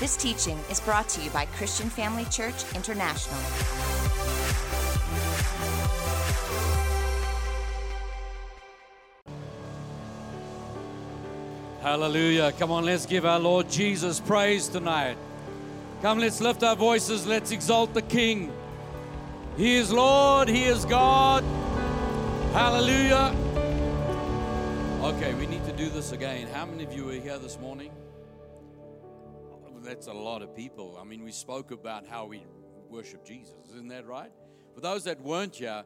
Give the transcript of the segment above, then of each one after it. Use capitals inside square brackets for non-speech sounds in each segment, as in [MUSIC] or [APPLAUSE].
This teaching is brought to you by Christian Family Church International. Hallelujah. Come on, let's give our Lord Jesus praise tonight. Come, let's lift our voices. Let's exalt the King. He is Lord, He is God. Hallelujah. Okay, we need to do this again. How many of you were here this morning? That's a lot of people. I mean, we spoke about how we worship Jesus. Isn't that right? For those that weren't here,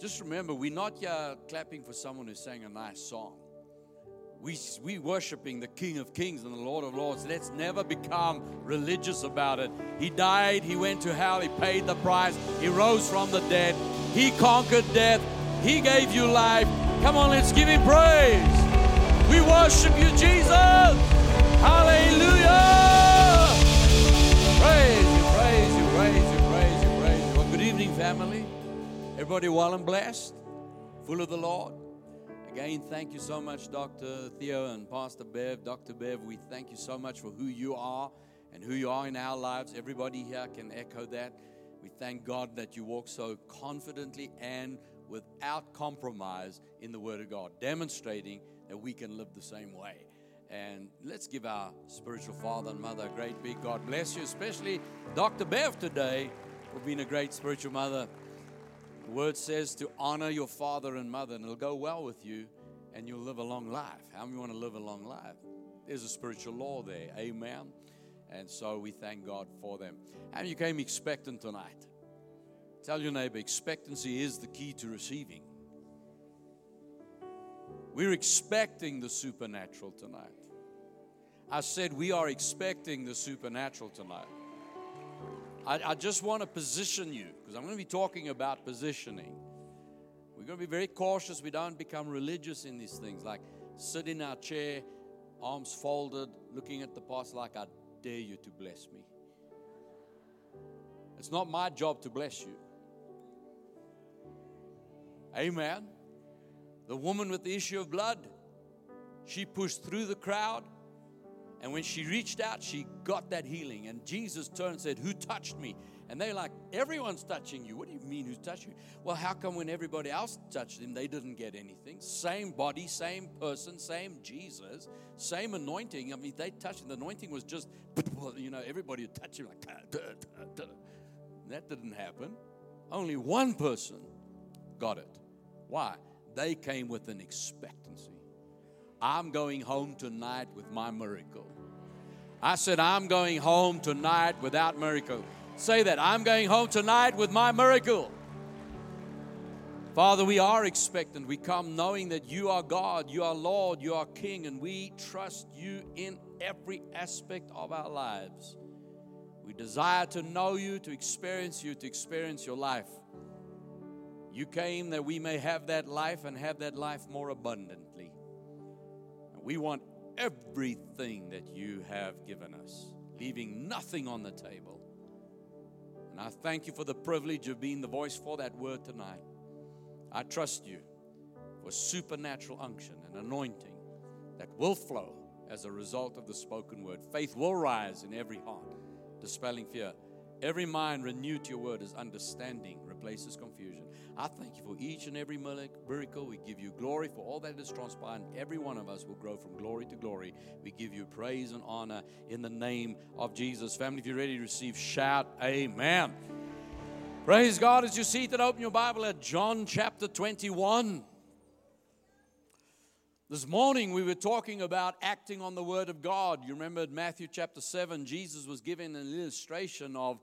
just remember we're not here clapping for someone who sang a nice song. We, we worshiping the King of Kings and the Lord of Lords. Let's never become religious about it. He died, he went to hell, he paid the price, he rose from the dead, he conquered death, he gave you life. Come on, let's give him praise. We worship you, Jesus. Hallelujah. Family. Everybody well and blessed, full of the Lord. Again, thank you so much, Dr. Theo and Pastor Bev. Dr. Bev, we thank you so much for who you are and who you are in our lives. Everybody here can echo that. We thank God that you walk so confidently and without compromise in the Word of God, demonstrating that we can live the same way. And let's give our spiritual father and mother a great big God bless you, especially Dr. Bev today for being a great spiritual mother. The word says to honor your father and mother, and it'll go well with you, and you'll live a long life. How many want to live a long life? There's a spiritual law there. Amen. And so we thank God for them. And you came expectant tonight. Tell your neighbor, expectancy is the key to receiving. We're expecting the supernatural tonight. I said we are expecting the supernatural tonight. I, I just want to position you because I'm going to be talking about positioning. We're going to be very cautious we don't become religious in these things, like sit in our chair, arms folded, looking at the past like I dare you to bless me. It's not my job to bless you. Amen. The woman with the issue of blood, she pushed through the crowd. And when she reached out, she got that healing. And Jesus turned and said, Who touched me? And they're like, Everyone's touching you. What do you mean, who's touching you? Well, how come when everybody else touched him, they didn't get anything? Same body, same person, same Jesus, same anointing. I mean, they touched him. The anointing was just, you know, everybody would touch him like, da, da, da, that didn't happen. Only one person got it. Why? They came with an expectancy. I'm going home tonight with my miracle. I said, I'm going home tonight without miracle. Say that. I'm going home tonight with my miracle. Father, we are expectant. We come knowing that you are God, you are Lord, you are King, and we trust you in every aspect of our lives. We desire to know you, to experience you, to experience your life. You came that we may have that life and have that life more abundantly. We want everything that you have given us, leaving nothing on the table. And I thank you for the privilege of being the voice for that word tonight. I trust you for supernatural unction and anointing that will flow as a result of the spoken word. Faith will rise in every heart, dispelling fear. Every mind renewed to your word as understanding replaces confusion. I thank you for each and every miracle. We give you glory for all that has transpired. Every one of us will grow from glory to glory. We give you praise and honor in the name of Jesus. Family, if you're ready to receive, shout Amen. Praise God as you see that. Open your Bible at John chapter 21. This morning we were talking about acting on the Word of God. You remember Matthew chapter 7, Jesus was giving an illustration of,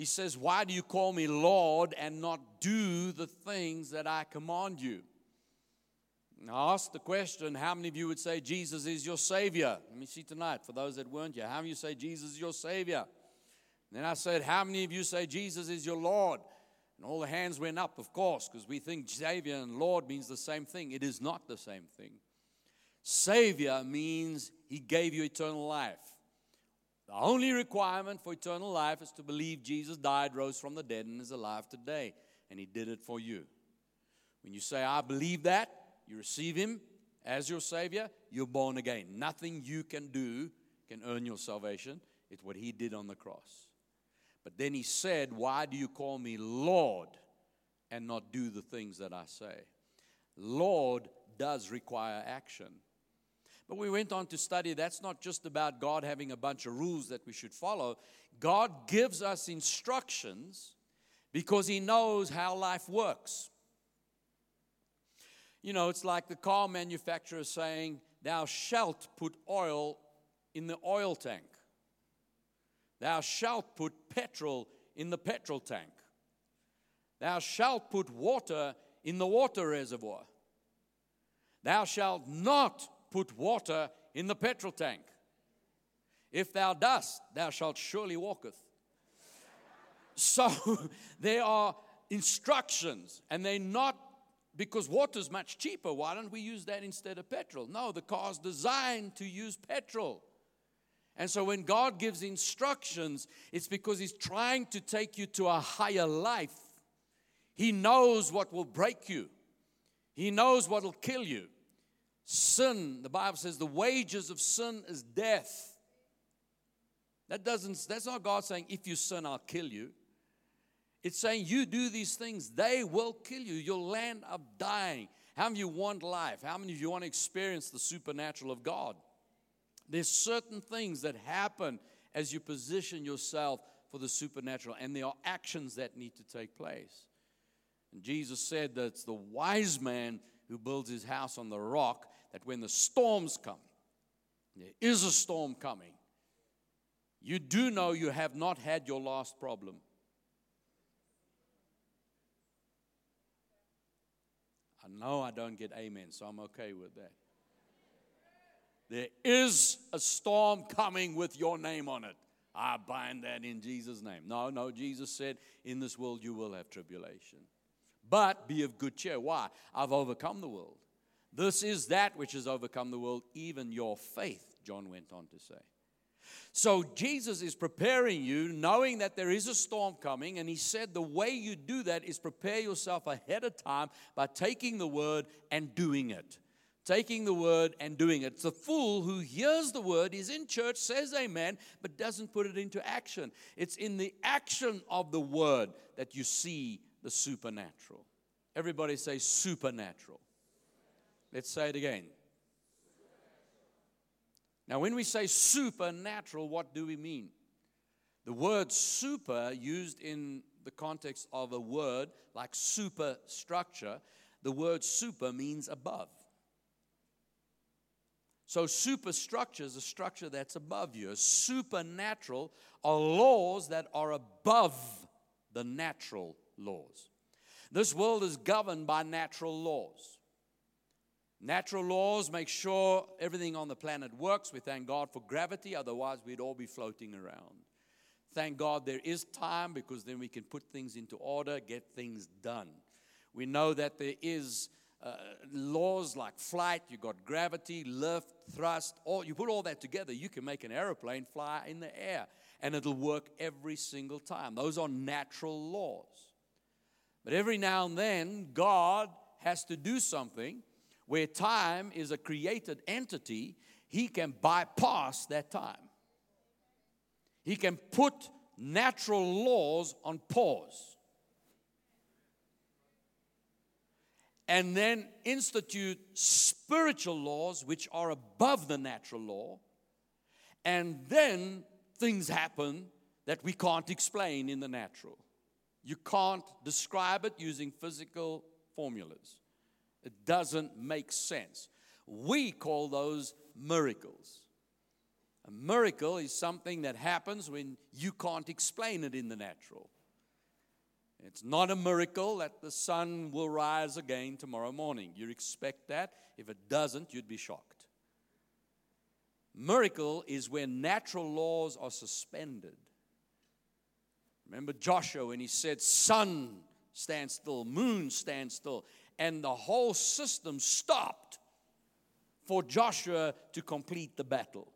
he says, Why do you call me Lord and not do the things that I command you? I asked the question, how many of you would say Jesus is your Savior? Let me see tonight, for those that weren't here, how many of you say Jesus is your Savior? And then I said, How many of you say Jesus is your Lord? And all the hands went up, of course, because we think Savior and Lord means the same thing. It is not the same thing. Savior means He gave you eternal life. The only requirement for eternal life is to believe Jesus died, rose from the dead, and is alive today. And He did it for you. When you say, I believe that, you receive Him as your Savior, you're born again. Nothing you can do can earn your salvation. It's what he did on the cross. But then he said, Why do you call me Lord and not do the things that I say? Lord does require action. But we went on to study that's not just about God having a bunch of rules that we should follow. God gives us instructions because He knows how life works. You know, it's like the car manufacturer saying, Thou shalt put oil in the oil tank. Thou shalt put petrol in the petrol tank. Thou shalt put water in the water reservoir. Thou shalt not put water in the petrol tank. If thou dost, thou shalt surely walketh. So [LAUGHS] there are instructions, and they're not because water's much cheaper. Why don't we use that instead of petrol? No, the car's designed to use petrol. And so when God gives instructions, it's because He's trying to take you to a higher life. He knows what will break you, He knows what will kill you. Sin, the Bible says, the wages of sin is death. That doesn't, that's not God saying, if you sin, I'll kill you. It's saying you do these things, they will kill you. You'll land up dying. How many of you want life? How many of you want to experience the supernatural of God? There's certain things that happen as you position yourself for the supernatural, and there are actions that need to take place. And Jesus said that it's the wise man who builds his house on the rock that when the storms come, there is a storm coming, you do know you have not had your last problem. I know I don't get amen, so I'm okay with that. There is a storm coming with your name on it. I bind that in Jesus' name. No, no, Jesus said, In this world you will have tribulation. But be of good cheer. Why? I've overcome the world. This is that which has overcome the world, even your faith, John went on to say. So Jesus is preparing you, knowing that there is a storm coming, and he said the way you do that is prepare yourself ahead of time by taking the word and doing it. Taking the word and doing it. It's a fool who hears the word, is in church, says amen, but doesn't put it into action. It's in the action of the word that you see the supernatural. Everybody say supernatural. Let's say it again now, when we say supernatural, what do we mean? The word super, used in the context of a word like superstructure, the word super means above. So, superstructure is a structure that's above you. Supernatural are laws that are above the natural laws. This world is governed by natural laws. Natural laws make sure everything on the planet works. We thank God for gravity, otherwise, we'd all be floating around. Thank God there is time because then we can put things into order, get things done. We know that there is uh, laws like flight, you got gravity, lift, thrust, all you put all that together, you can make an aeroplane fly in the air and it'll work every single time. Those are natural laws. But every now and then, God has to do something where time is a created entity, he can bypass that time. He can put natural laws on pause. And then institute spiritual laws which are above the natural law. And then things happen that we can't explain in the natural. You can't describe it using physical formulas. It doesn't make sense. We call those miracles. A miracle is something that happens when you can't explain it in the natural. It's not a miracle that the sun will rise again tomorrow morning. You expect that. If it doesn't, you'd be shocked. Miracle is when natural laws are suspended. Remember Joshua when he said, Sun, stand still, moon, stand still and the whole system stopped for Joshua to complete the battle.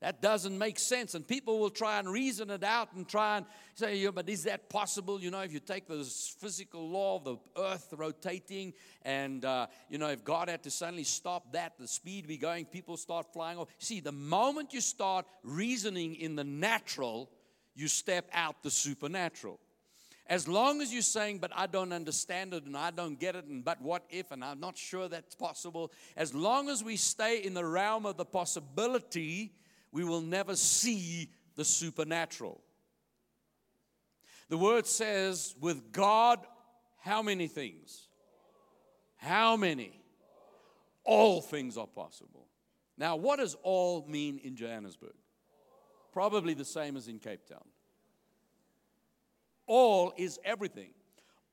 That doesn't make sense. And people will try and reason it out and try and say, yeah, but is that possible? You know, if you take the physical law of the earth rotating, and, uh, you know, if God had to suddenly stop that, the speed we're going, people start flying off. See, the moment you start reasoning in the natural, you step out the supernatural. As long as you're saying, but I don't understand it and I don't get it, and but what if, and I'm not sure that's possible, as long as we stay in the realm of the possibility, we will never see the supernatural. The word says, with God, how many things? How many? All things are possible. Now, what does all mean in Johannesburg? Probably the same as in Cape Town. All is everything.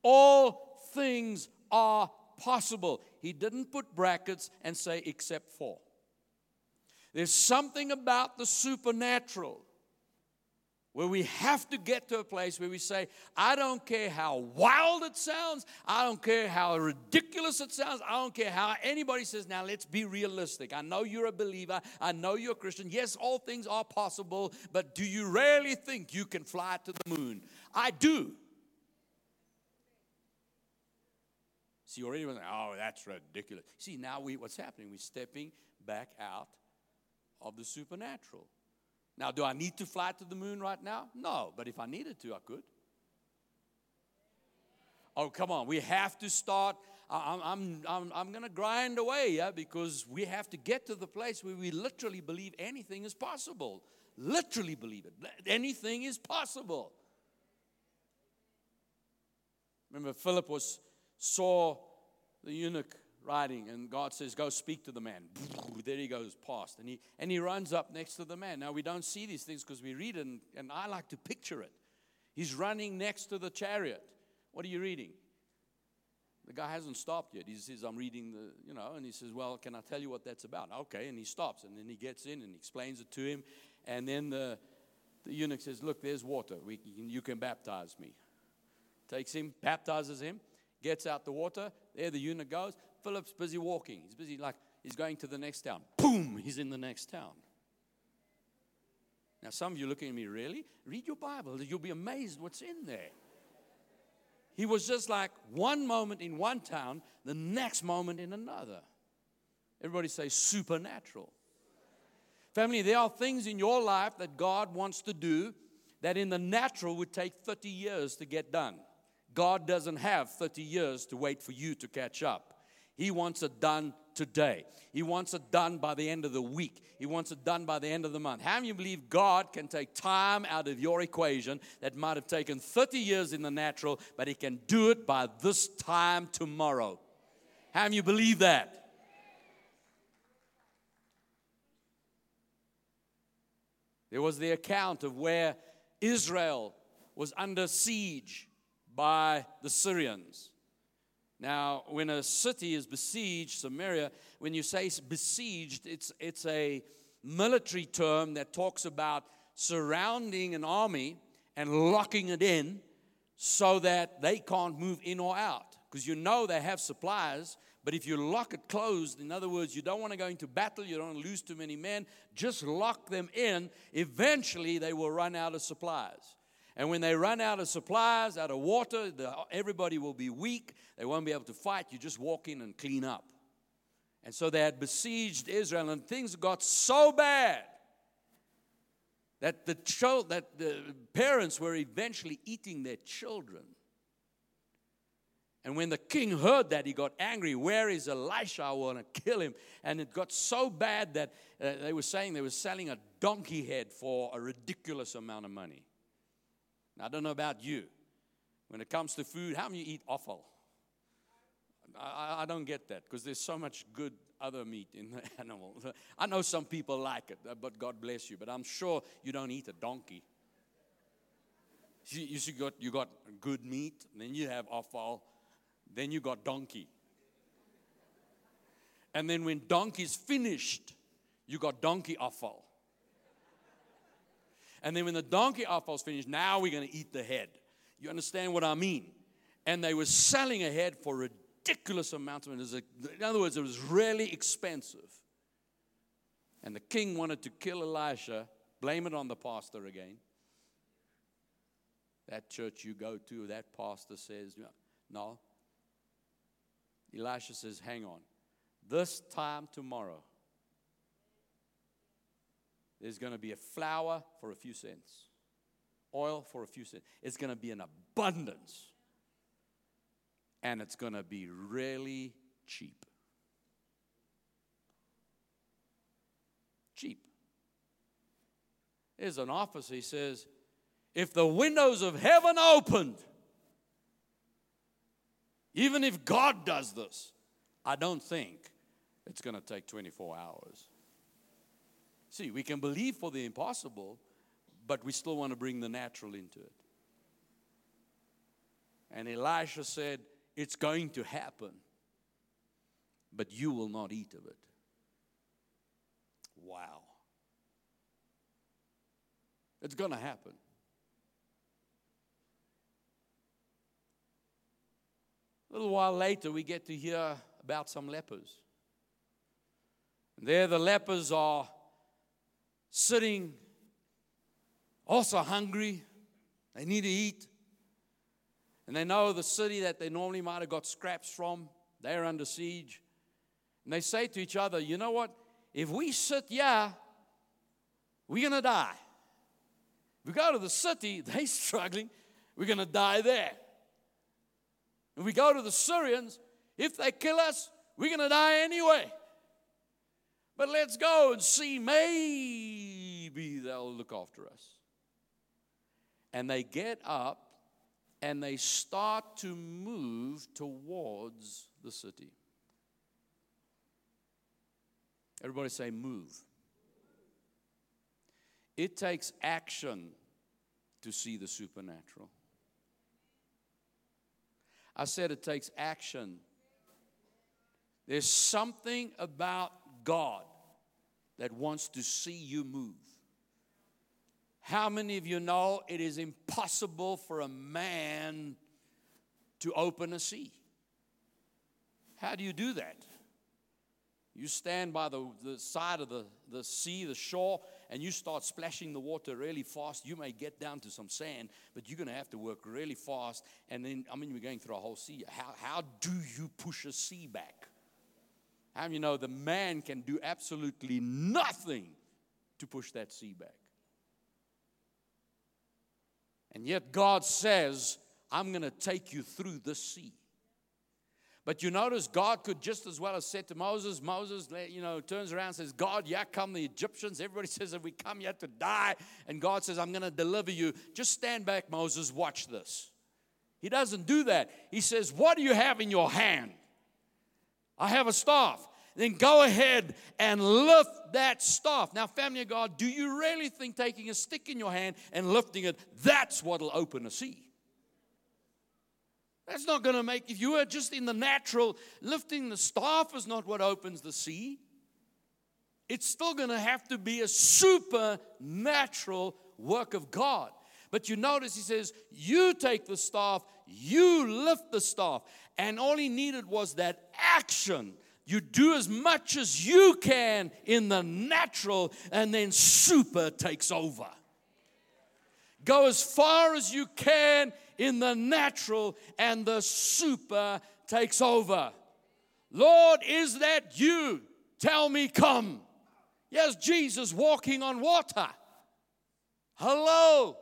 All things are possible. He didn't put brackets and say except for. There's something about the supernatural where we have to get to a place where we say, I don't care how wild it sounds, I don't care how ridiculous it sounds, I don't care how anybody says, now let's be realistic. I know you're a believer, I know you're a Christian. Yes, all things are possible, but do you really think you can fly to the moon? I do. See, already like, oh, that's ridiculous. See, now we, what's happening? We're stepping back out of the supernatural. Now, do I need to fly to the moon right now? No, but if I needed to, I could. Oh, come on. We have to start. I'm, I'm, I'm, I'm going to grind away, yeah, because we have to get to the place where we literally believe anything is possible. Literally believe it. Anything is possible. Remember, Philip was saw the eunuch riding, and God says, Go speak to the man. [LAUGHS] There he goes past. And he, and he runs up next to the man. Now, we don't see these things because we read it, and, and I like to picture it. He's running next to the chariot. What are you reading? The guy hasn't stopped yet. He says, I'm reading the, you know, and he says, Well, can I tell you what that's about? Okay. And he stops, and then he gets in and explains it to him. And then the, the eunuch says, Look, there's water. We, you, can, you can baptize me. Takes him, baptizes him, gets out the water. There the eunuch goes. Philip's busy walking. He's busy, like, he's going to the next town. Boom, he's in the next town. Now, some of you looking at me, really? Read your Bible. You'll be amazed what's in there. He was just like one moment in one town, the next moment in another. Everybody say supernatural. Family, there are things in your life that God wants to do that in the natural would take 30 years to get done. God doesn't have 30 years to wait for you to catch up. He wants it done today. He wants it done by the end of the week. He wants it done by the end of the month. How many you believe God can take time out of your equation that might have taken 30 years in the natural, but He can do it by this time tomorrow? How many you believe that? There was the account of where Israel was under siege by the Syrians. Now, when a city is besieged, Samaria, when you say besieged, it's, it's a military term that talks about surrounding an army and locking it in so that they can't move in or out. Because you know they have supplies, but if you lock it closed, in other words, you don't want to go into battle, you don't want to lose too many men, just lock them in. Eventually, they will run out of supplies. And when they run out of supplies, out of water, the, everybody will be weak. They won't be able to fight. You just walk in and clean up. And so they had besieged Israel, and things got so bad that the, child, that the parents were eventually eating their children. And when the king heard that, he got angry. Where is Elisha? I want to kill him. And it got so bad that uh, they were saying they were selling a donkey head for a ridiculous amount of money. Now, I don't know about you. When it comes to food, how many eat offal? I, I don't get that because there's so much good other meat in the [LAUGHS] animal. I know some people like it, uh, but God bless you. But I'm sure you don't eat a donkey. You, you, got, you got good meat, then you have offal, then you got donkey. And then when donkey's finished, you got donkey offal. And then when the donkey offal's finished, now we're going to eat the head. You understand what I mean? And they were selling a head for ridiculous amounts of money. In other words, it was really expensive. And the king wanted to kill Elisha, blame it on the pastor again. That church you go to, that pastor says, no. Elisha says, hang on. This time tomorrow, there's going to be a flour for a few cents, oil for a few cents. It's going to be an abundance. And it's going to be really cheap. Cheap. There's an office, he says, if the windows of heaven opened, even if God does this, I don't think it's going to take 24 hours. See, we can believe for the impossible, but we still want to bring the natural into it. And Elisha said, It's going to happen, but you will not eat of it. Wow. It's going to happen. A little while later, we get to hear about some lepers. And there, the lepers are sitting, also hungry. They need to eat. And they know the city that they normally might have got scraps from, they're under siege. And they say to each other, you know what? If we sit here, we're going to die. If we go to the city, [LAUGHS] they're struggling, we're going to die there. And we go to the Syrians, if they kill us, we're going to die anyway. But let's go and see, maybe they'll look after us. And they get up and they start to move towards the city. Everybody say, move. It takes action to see the supernatural. I said it takes action. There's something about God that wants to see you move. How many of you know it is impossible for a man to open a sea? How do you do that? You stand by the, the side of the, the sea, the shore, and you start splashing the water really fast. You may get down to some sand, but you're going to have to work really fast. And then, I mean, you're going through a whole sea. How, how do you push a sea back? How you know the man can do absolutely nothing to push that sea back? And yet God says, I'm going to take you through the sea. But you notice God could just as well have said to Moses, Moses, you know, turns around says, God, yeah, come the Egyptians. Everybody [LAUGHS] says that we come here to die. And God says, I'm going to deliver you. Just stand back, Moses, watch this. He doesn't do that. He says, What do you have in your hand? I have a staff. Then go ahead and lift that staff. Now, family of God, do you really think taking a stick in your hand and lifting it, that's what'll open a sea? That's not going to make, if you are just in the natural, lifting the staff is not what opens the sea. It's still going to have to be a supernatural work of God. But you notice he says, You take the staff, you lift the staff. And all he needed was that action. You do as much as you can in the natural, and then super takes over. Go as far as you can in the natural, and the super takes over. Lord, is that you? Tell me, come. Yes, Jesus walking on water. Hello.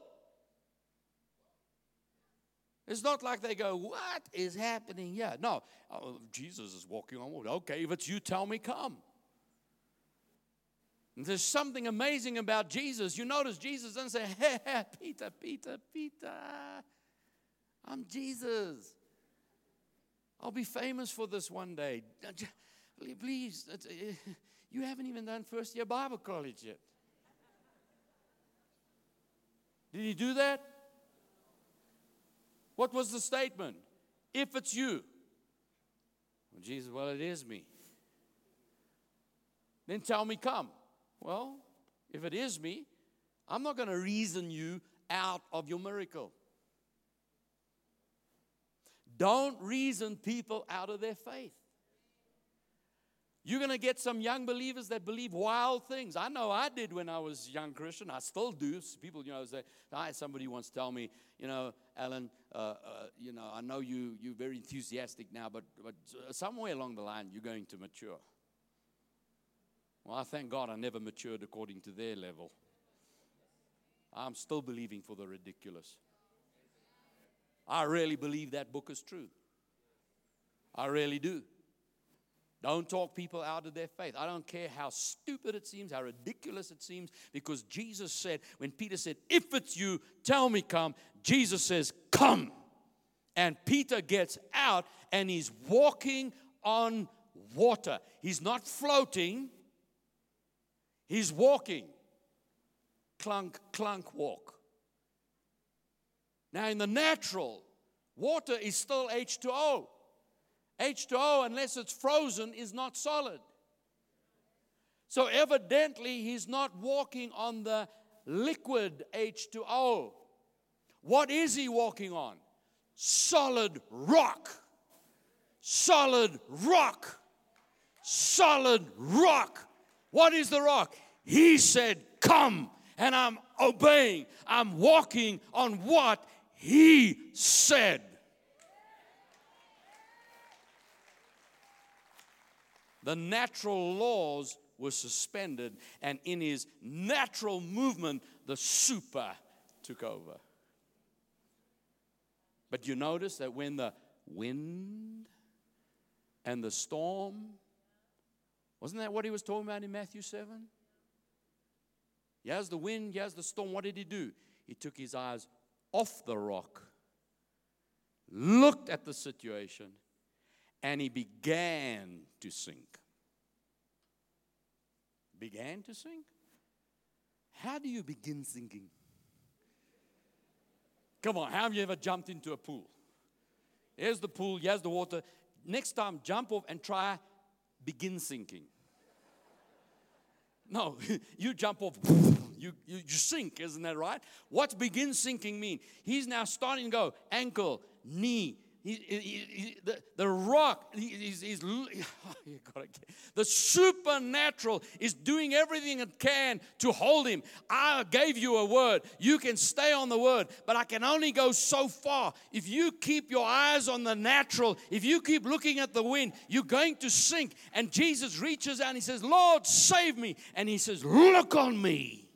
It's not like they go, What is happening here? No, oh, Jesus is walking on water. Okay, if it's you, tell me, come. And there's something amazing about Jesus. You notice Jesus doesn't say, Hey, Peter, Peter, Peter. I'm Jesus. I'll be famous for this one day. Please, uh, you haven't even done first year Bible college yet. Did he do that? What was the statement? If it's you. Well, Jesus, well, it is me. Then tell me, come. Well, if it is me, I'm not going to reason you out of your miracle. Don't reason people out of their faith. You're going to get some young believers that believe wild things. I know I did when I was a young Christian. I still do. People, you know, say, I, somebody once tell me, you know, Allan, uh, uh, you know, I know you, you're very enthusiastic now, but, but somewhere along the line, you're going to mature. Well, I thank God I never matured according to their level. I'm still believing for the ridiculous. I really believe that book is true. I really do. Don't talk people out of their faith. I don't care how stupid it seems, how ridiculous it seems, because Jesus said, when Peter said, If it's you, tell me come, Jesus says, Come. And Peter gets out and he's walking on water. He's not floating, he's walking. Clunk, clunk walk. Now, in the natural, water is still H2O. H2O, unless it's frozen, is not solid. So, evidently, he's not walking on the liquid H2O. What is he walking on? Solid rock. Solid rock. Solid rock. What is the rock? He said, Come, and I'm obeying. I'm walking on what he said. The natural laws were suspended, and in his natural movement, the super took over. But you notice that when the wind and the storm, wasn't that what he was talking about in Matthew 7? He has the wind, has the storm. What did he do? He took his eyes off the rock, looked at the situation, and he began to sink. Began to sink? How do you begin sinking? Come on, have you ever jumped into a pool? Here's the pool, here's the water. Next time, jump off and try begin sinking. No, [LAUGHS] you jump off, you, you, you sink, isn't that right? What begin sinking mean? He's now starting to go ankle, knee, he, he, he, the, the rock, he's, he's, [LAUGHS] oh, the supernatural is doing everything it can to hold him. I gave you a word. You can stay on the word, but I can only go so far. If you keep your eyes on the natural, if you keep looking at the wind, you're going to sink. And Jesus reaches out and he says, Lord, save me. And he says, Look on me.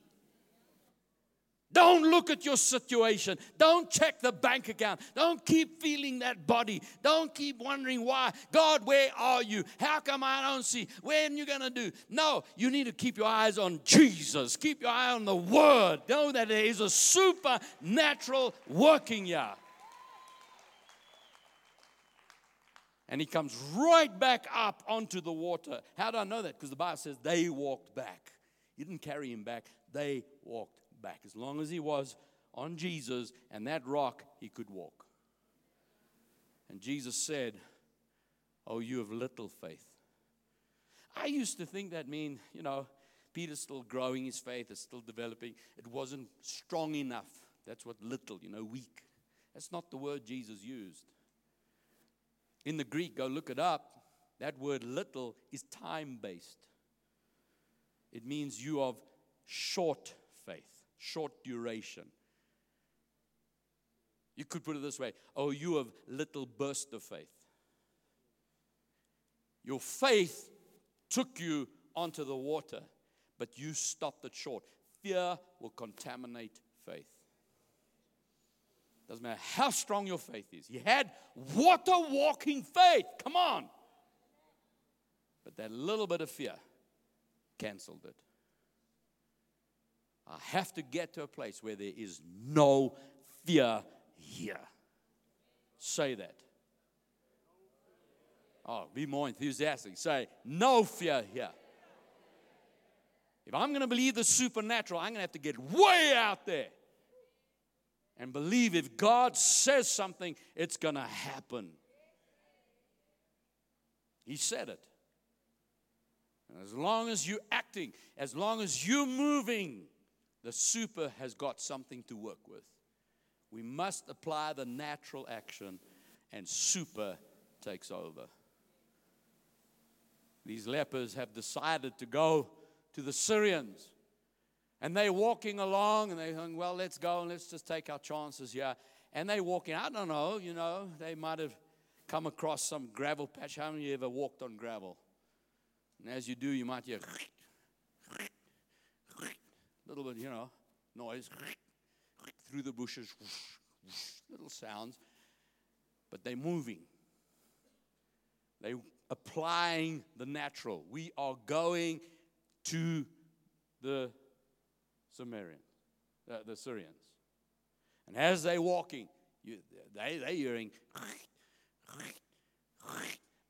Don't look at your situation. Don't check the bank account. Don't keep feeling that body. Don't keep wondering why. God, where are you? How come I don't see? When are you going to do? No, you need to keep your eyes on Jesus. Keep your eye on the Word. Know that there is a supernatural working here. And he comes right back up onto the water. How do I know that? Because the Bible says they walked back. You didn't carry him back, they walked back. As long as he was on Jesus and that rock, he could walk. And Jesus said, Oh, you have little faith. I used to think that mean, you know, Peter's still growing his faith, it's still developing. It wasn't strong enough. That's what little, you know, weak. That's not the word Jesus used. In the Greek, go look it up. That word little is time based. It means you of short short duration. You could put it this way Oh, you have little burst of faith. Your faith took you onto the water, but you stopped it short. Fear will contaminate faith. Doesn't matter how strong your faith is. You had water walking faith. Come on. But that little bit of fear canceled it. I have to get to a place where there is no fear here. Say that. Oh, be more enthusiastic. Say, no fear here. If I'm going to believe the supernatural, I'm going to have to get way out there and believe if God says something, it's going to happen. He said it. And as long as you're acting, as long as you're moving, the super has got something to work with. We must apply the natural action, and super takes over. these lepers have decided to go to the Syrians. And they're walking along and they're going, well, let's go and let's just take our chances here. And they're walking, I don't know, you know, they might have come across some gravel patch. How many of you ever walked on gravel? And as you do, you might hear little bit, you know, noise through the bushes, little sounds, but they're moving. They're applying the natural. We are going to the Sumerians, uh, the Syrians. And as they're walking, you, they, they're hearing,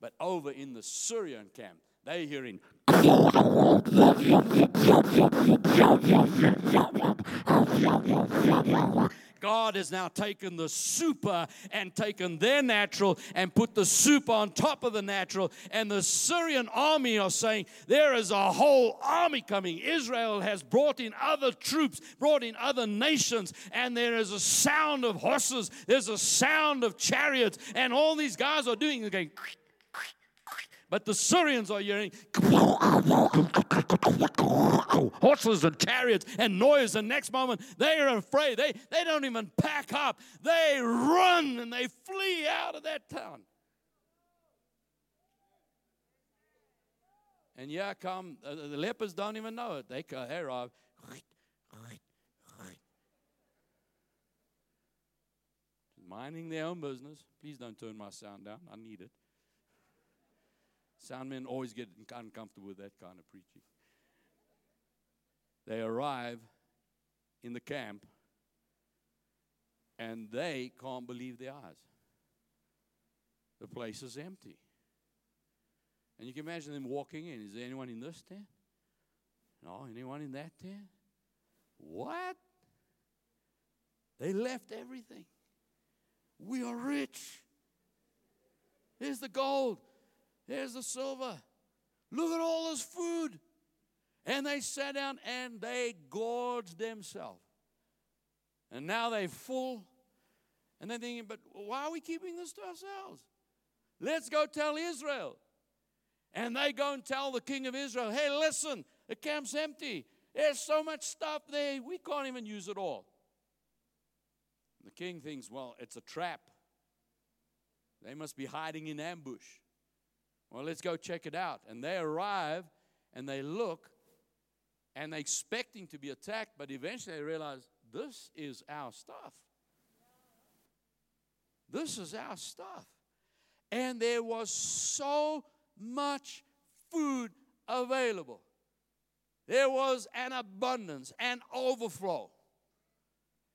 but over in the Syrian camp, they're hearing. God has now taken the super and taken their natural and put the super on top of the natural. And the Syrian army are saying, There is a whole army coming. Israel has brought in other troops, brought in other nations, and there is a sound of horses, there's a sound of chariots, and all these guys are doing, going, but the Syrians are hearing [LAUGHS] horses and chariots and noise. And next moment, they are afraid. They, they don't even pack up. They run and they flee out of that town. And yeah, come, uh, the lepers don't even know it. They, they arrive. Minding their own business. Please don't turn my sound down. I need it. Soundmen always get uncomfortable with that kind of preaching. They arrive in the camp and they can't believe their eyes. The place is empty. And you can imagine them walking in. Is there anyone in this tent? No, anyone in that tent? What? They left everything. We are rich. Here's the gold. There's the silver. Look at all this food. And they sat down and they gorged themselves. And now they're full. And they're thinking, but why are we keeping this to ourselves? Let's go tell Israel. And they go and tell the king of Israel, hey, listen, the camp's empty. There's so much stuff there, we can't even use it all. The king thinks, well, it's a trap. They must be hiding in ambush. Well, let's go check it out. And they arrive and they look and they're expecting to be attacked, but eventually they realize this is our stuff. This is our stuff. And there was so much food available. There was an abundance, an overflow.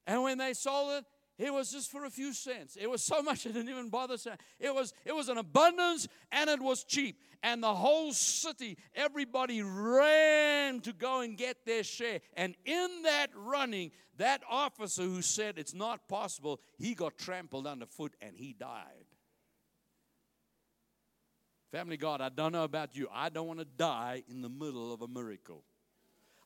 And when they sold it, it was just for a few cents. It was so much it didn't even bother. It was it was an abundance and it was cheap. And the whole city, everybody ran to go and get their share. And in that running, that officer who said it's not possible, he got trampled underfoot and he died. Family God, I don't know about you. I don't want to die in the middle of a miracle.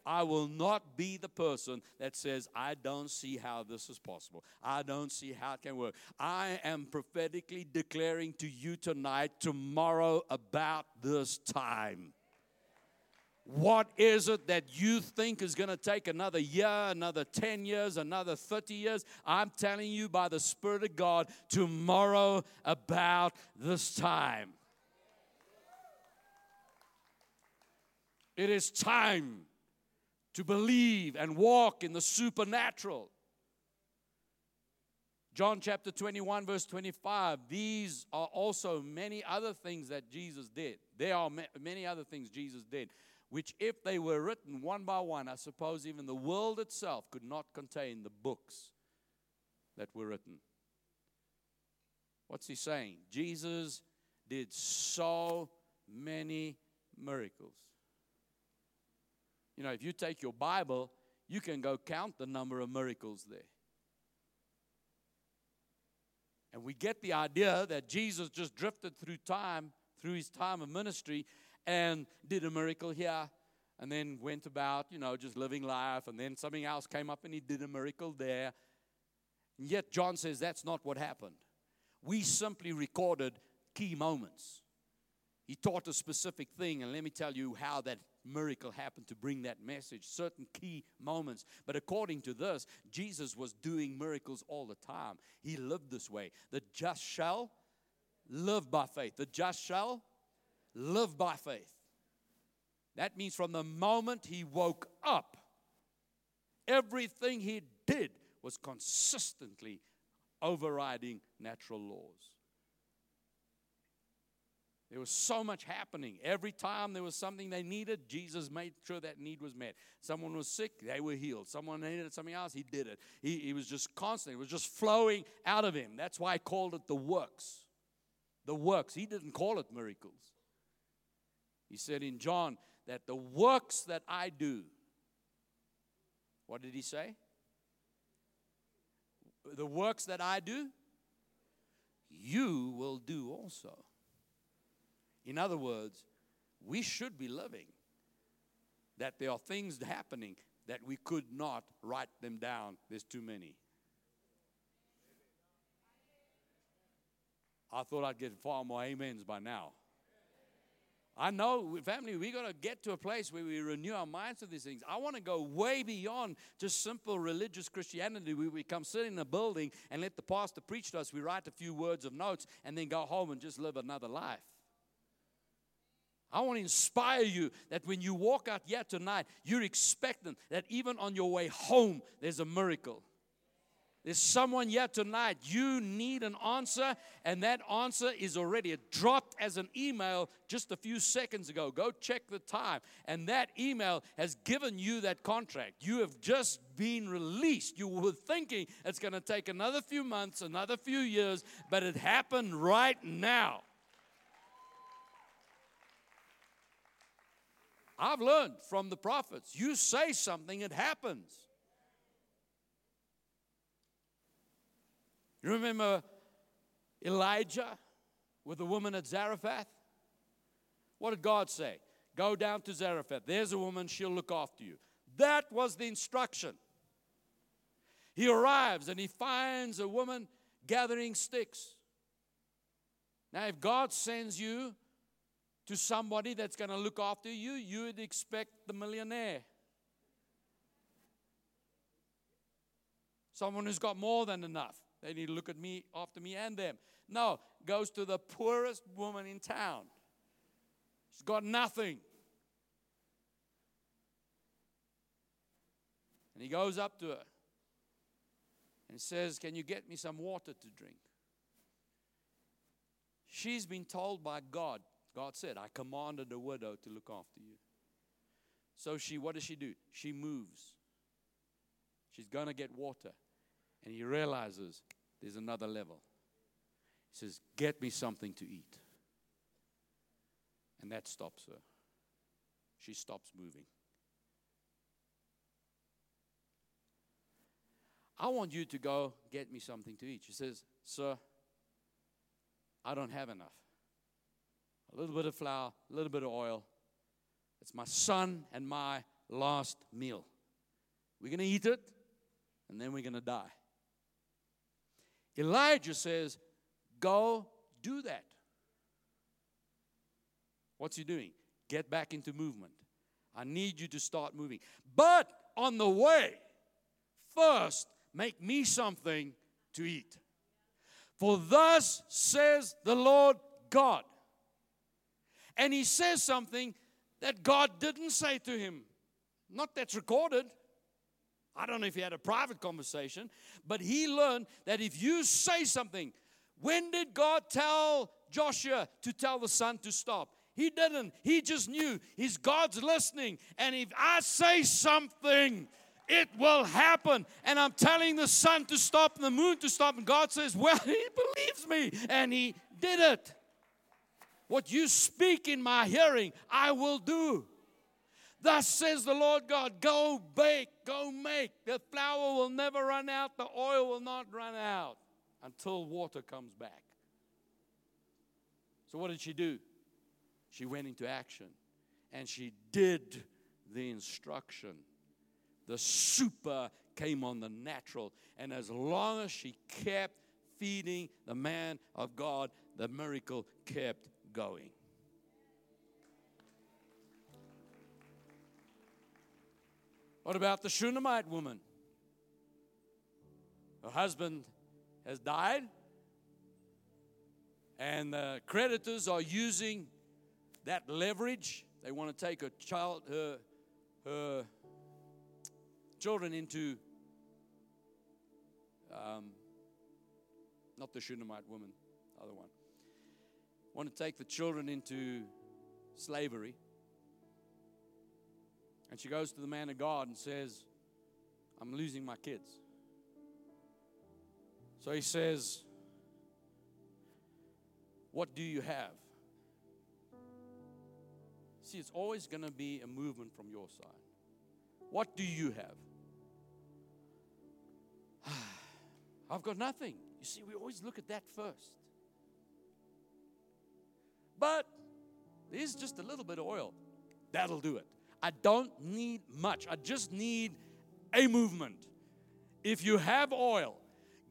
I will not be the person that says, I don't see how this is possible. I don't see how it can work. I am prophetically declaring to you tonight, tomorrow, about this time. What is it that you think is going to take another year, another 10 years, another 30 years? I'm telling you by the Spirit of God, tomorrow about this time. It is time to believe and walk in the supernatural. John chapter 21, verse 25. These are also many other things that Jesus did. There are many other things Jesus did, which, if they were written one by one, I suppose even the world itself could not contain the books that were written. What's he saying? Jesus did so many miracles. You know, if you take your Bible, you can go count the number of miracles there. And we get the idea that Jesus just drifted through time, through his time of ministry, and did a miracle here, and then went about, you know, just living life, and then something else came up and he did a miracle there. And yet, John says that's not what happened. We simply recorded key moments. He taught a specific thing, and let me tell you how that miracle happened to bring that message, certain key moments. But according to this, Jesus was doing miracles all the time. He lived this way. The just shall live by faith. The just shall live by faith. That means from the moment he woke up, everything he did was consistently overriding natural laws. There was so much happening. Every time there was something they needed, Jesus made sure that need was met. Someone was sick, they were healed. Someone needed something else, he did it. He, he was just constant, it was just flowing out of him. That's why I called it the works. The works. He didn't call it miracles. He said in John that the works that I do, what did he say? The works that I do, you will do also. In other words, we should be living that there are things happening that we could not write them down. There's too many. I thought I'd get far more amens by now. I know, family, we got to get to a place where we renew our minds to these things. I want to go way beyond just simple religious Christianity. We, we come sit in a building and let the pastor preach to us. We write a few words of notes and then go home and just live another life. I want to inspire you that when you walk out here tonight, you're expecting that even on your way home, there's a miracle. There's someone here tonight, you need an answer, and that answer is already dropped as an email just a few seconds ago. Go check the time. And that email has given you that contract. You have just been released. You were thinking it's going to take another few months, another few years, but it happened right now. I've learned from the prophets you say something, it happens. You remember Elijah with the woman at Zarephath? What did God say? Go down to Zarephath. There's a woman, she'll look after you. That was the instruction. He arrives and he finds a woman gathering sticks. Now, if God sends you to somebody that's going to look after you, you would expect the millionaire. Someone who's got more than enough. They need to look at me, after me and them. No, goes to the poorest woman in town. She's got nothing. And he goes up to her and says, Can you get me some water to drink? She's been told by God, God said, I commanded a widow to look after you. So she, what does she do? She moves. She's going to get water. And he realizes there's another level. He says, Get me something to eat. And that stops her. She stops moving. I want you to go get me something to eat. She says, Sir, I don't have enough. A little bit of flour, a little bit of oil. It's my son and my last meal. We're going to eat it, and then we're going to die. Elijah says, Go do that. What's he doing? Get back into movement. I need you to start moving. But on the way, first, make me something to eat. For thus says the Lord God. And he says something that God didn't say to him. Not that's recorded, I don't know if he had a private conversation, but he learned that if you say something, when did God tell Joshua to tell the sun to stop? He didn't. He just knew His God's listening. And if I say something, it will happen. And I'm telling the sun to stop and the moon to stop. And God says, Well, [LAUGHS] He believes me. And He did it. What you speak in my hearing, I will do. Thus says the Lord God Go bake, go make. The flour will never run out, the oil will not run out until water comes back. So, what did she do? She went into action and she did the instruction. The super came on the natural. And as long as she kept feeding the man of God, the miracle kept going. What about the Shunammite woman? Her husband has died, and the creditors are using that leverage. They want to take her child, her, her children into um, not the Shunammite woman, other one. Want to take the children into slavery. And she goes to the man of God and says, I'm losing my kids. So he says, What do you have? See, it's always going to be a movement from your side. What do you have? [SIGHS] I've got nothing. You see, we always look at that first. But there's just a little bit of oil. That'll do it. I don't need much. I just need a movement. If you have oil,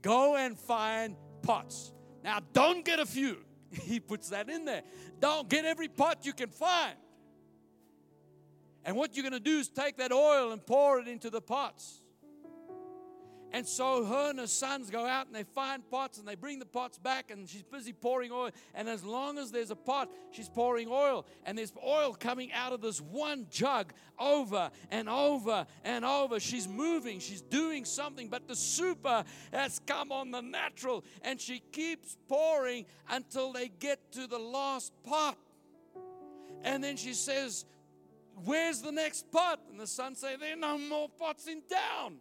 go and find pots. Now, don't get a few. [LAUGHS] He puts that in there. Don't get every pot you can find. And what you're going to do is take that oil and pour it into the pots. And so her and her sons go out and they find pots and they bring the pots back and she's busy pouring oil. And as long as there's a pot, she's pouring oil. And there's oil coming out of this one jug over and over and over. She's moving, she's doing something, but the super has come on the natural. And she keeps pouring until they get to the last pot. And then she says, Where's the next pot? And the sons say, There are no more pots in town.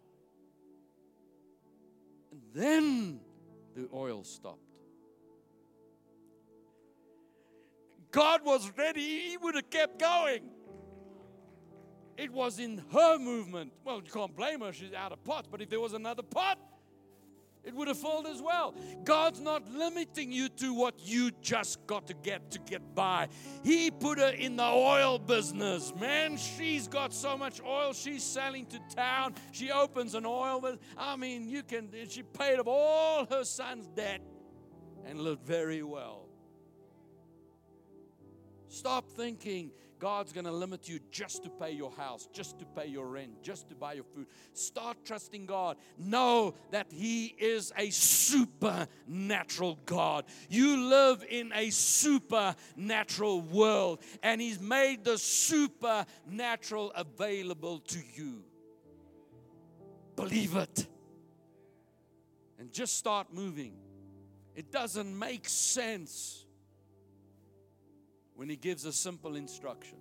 And then the oil stopped. God was ready, He would have kept going. It was in her movement. Well, you can't blame her, she's out of pots, but if there was another pot, it would have filled as well. God's not limiting you to what you just got to get to get by. He put her in the oil business. Man, she's got so much oil. She's selling to town. She opens an oil business. I mean, you can, she paid off all her son's debt and lived very well. Stop thinking God's going to limit you just to pay your house, just to pay your rent, just to buy your food. Start trusting God. Know that He is a supernatural God. You live in a supernatural world, and He's made the supernatural available to you. Believe it. And just start moving. It doesn't make sense when He gives a simple instruction.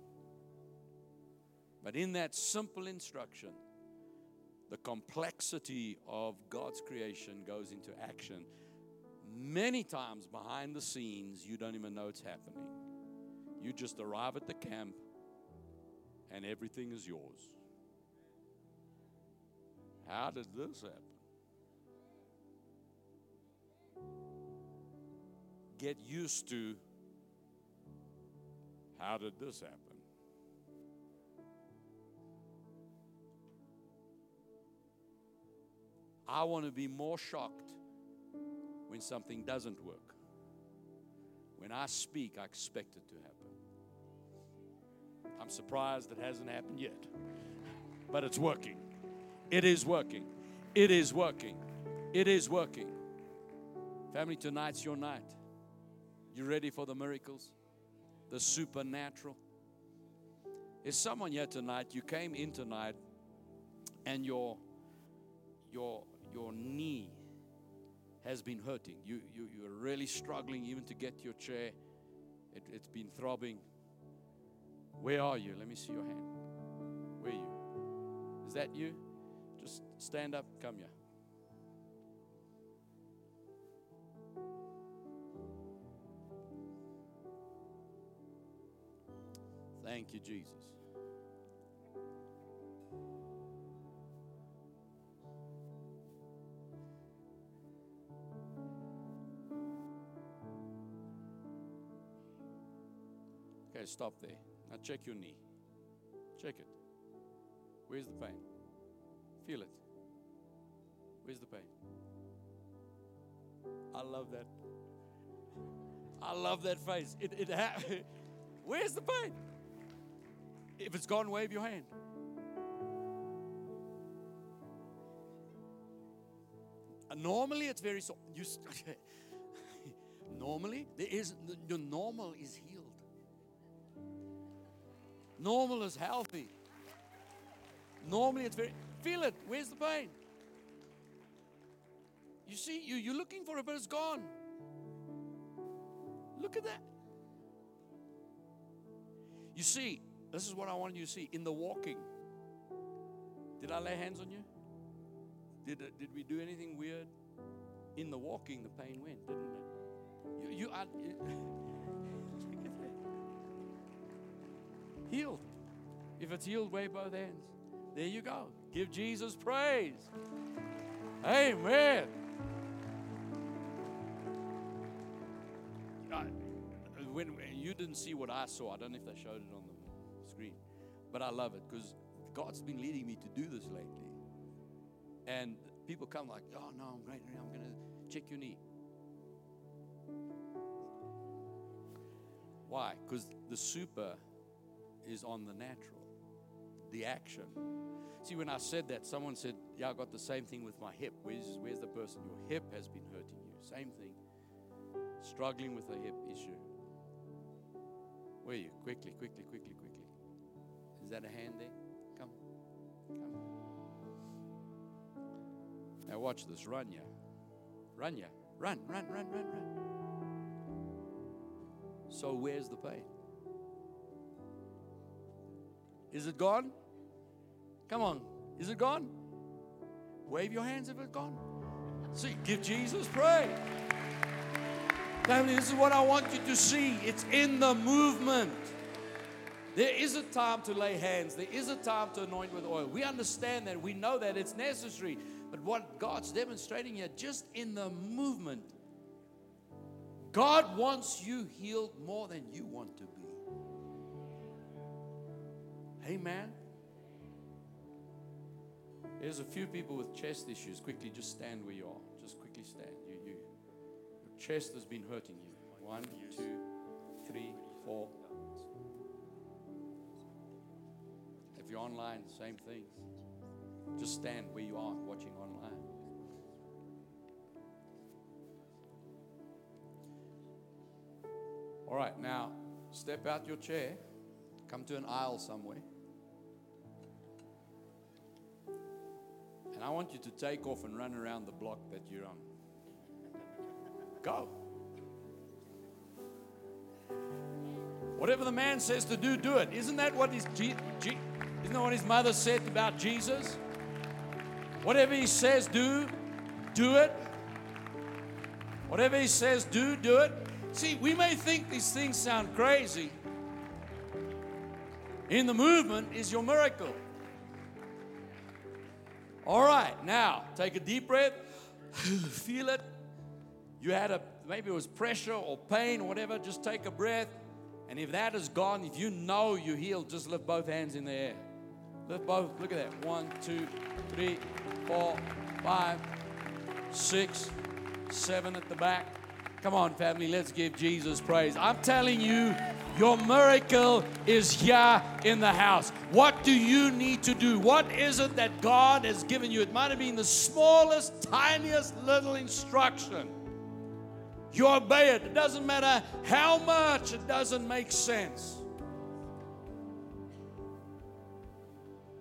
But in that simple instruction, the complexity of God's creation goes into action. Many times behind the scenes, you don't even know it's happening. You just arrive at the camp and everything is yours. How did this happen? Get used to how did this happen? I want to be more shocked when something doesn't work. When I speak, I expect it to happen. I'm surprised it hasn't happened yet, but it's working. It is working. It is working. It is working. Family, tonight's your night. You ready for the miracles? The supernatural. Is someone here tonight? You came in tonight and your your your knee has been hurting. You, you, you're really struggling even to get your chair. It, it's been throbbing. Where are you? Let me see your hand. Where you? Is that you? Just stand up, come here. Thank you, Jesus. Okay, stop there. Now check your knee. Check it. Where's the pain? Feel it. Where's the pain? I love that. I love that face. It, it ha- [LAUGHS] Where's the pain? If it's gone, wave your hand. Uh, normally it's very so you [LAUGHS] normally there is your normal is healed. Normal is healthy. Normally it's very feel it. Where's the pain? You see you you're looking for it but it's gone. Look at that. You see this is what I want you to see. In the walking, did I lay hands on you? Did, uh, did we do anything weird? In the walking, the pain went, didn't it? You, you are [LAUGHS] healed. If it's healed, wave both hands. There you go. Give Jesus praise. Amen. when you didn't see what I saw, I don't know if they showed it on the but I love it because God's been leading me to do this lately. And people come like, oh no, I'm great. I'm going to check your knee. Why? Because the super is on the natural, the action. See, when I said that, someone said, Yeah, I got the same thing with my hip. Where's, where's the person? Your hip has been hurting you. Same thing. Struggling with a hip issue. Where are you? Quickly, quickly, quickly, quickly. That a hand there? Come. Come. Now watch this. Run ya. Run ya. Run, run, run, run, run. So where's the pain? Is it gone? Come on. Is it gone? Wave your hands if it's gone. See, give Jesus praise. Family, this is what I want you to see. It's in the movement. There is a time to lay hands, there is a time to anoint with oil. We understand that, we know that it's necessary. But what God's demonstrating here, just in the movement, God wants you healed more than you want to be. Amen. There's a few people with chest issues. Quickly, just stand where you are. Just quickly stand You, you, Your chest has been hurting you. One, two, three, four. You're online, same thing. Just stand where you are watching online. All right, now step out your chair, come to an aisle somewhere. And I want you to take off and run around the block that you're on. Go. Whatever the man says to do, do it. Isn't that what his G, G, isn't that what his mother said about Jesus? Whatever he says, do, do it. Whatever he says, do, do it. See, we may think these things sound crazy. In the movement is your miracle. All right, now take a deep breath, [SIGHS] feel it, you had a maybe it was pressure or pain or whatever, just take a breath. And if that is gone, if you know you're healed, just lift both hands in the air. Lift both. Look at that. One, two, three, four, five, six, seven at the back. Come on, family, let's give Jesus praise. I'm telling you, your miracle is here in the house. What do you need to do? What is it that God has given you? It might have been the smallest, tiniest little instruction you obey it. It doesn't matter how much, it doesn't make sense.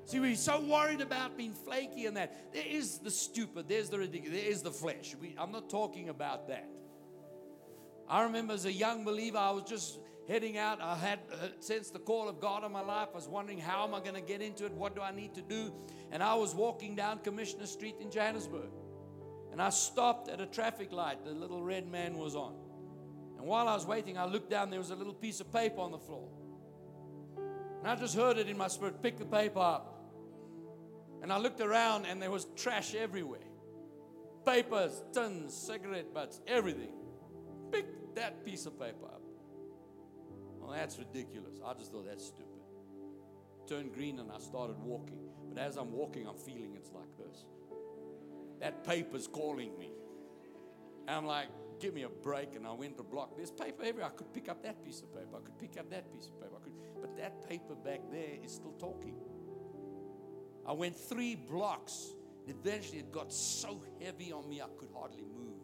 See, we're so worried about being flaky and that. There is the stupid, there's the ridiculous, there is the flesh. We, I'm not talking about that. I remember as a young believer, I was just heading out. I had uh, sensed the call of God on my life. I was wondering, how am I going to get into it? What do I need to do? And I was walking down Commissioner Street in Johannesburg. And I stopped at a traffic light. The little red man was on. And while I was waiting, I looked down. There was a little piece of paper on the floor. And I just heard it in my spirit pick the paper up. And I looked around, and there was trash everywhere papers, tins, cigarette butts, everything. Pick that piece of paper up. Well, that's ridiculous. I just thought that's stupid. Turned green and I started walking. But as I'm walking, I'm feeling it's like this that paper's calling me. And I'm like, give me a break. And I went to block. There's paper everywhere. I could pick up that piece of paper. I could pick up that piece of paper. I could, but that paper back there is still talking. I went three blocks And Eventually, it got so heavy on me, I could hardly move.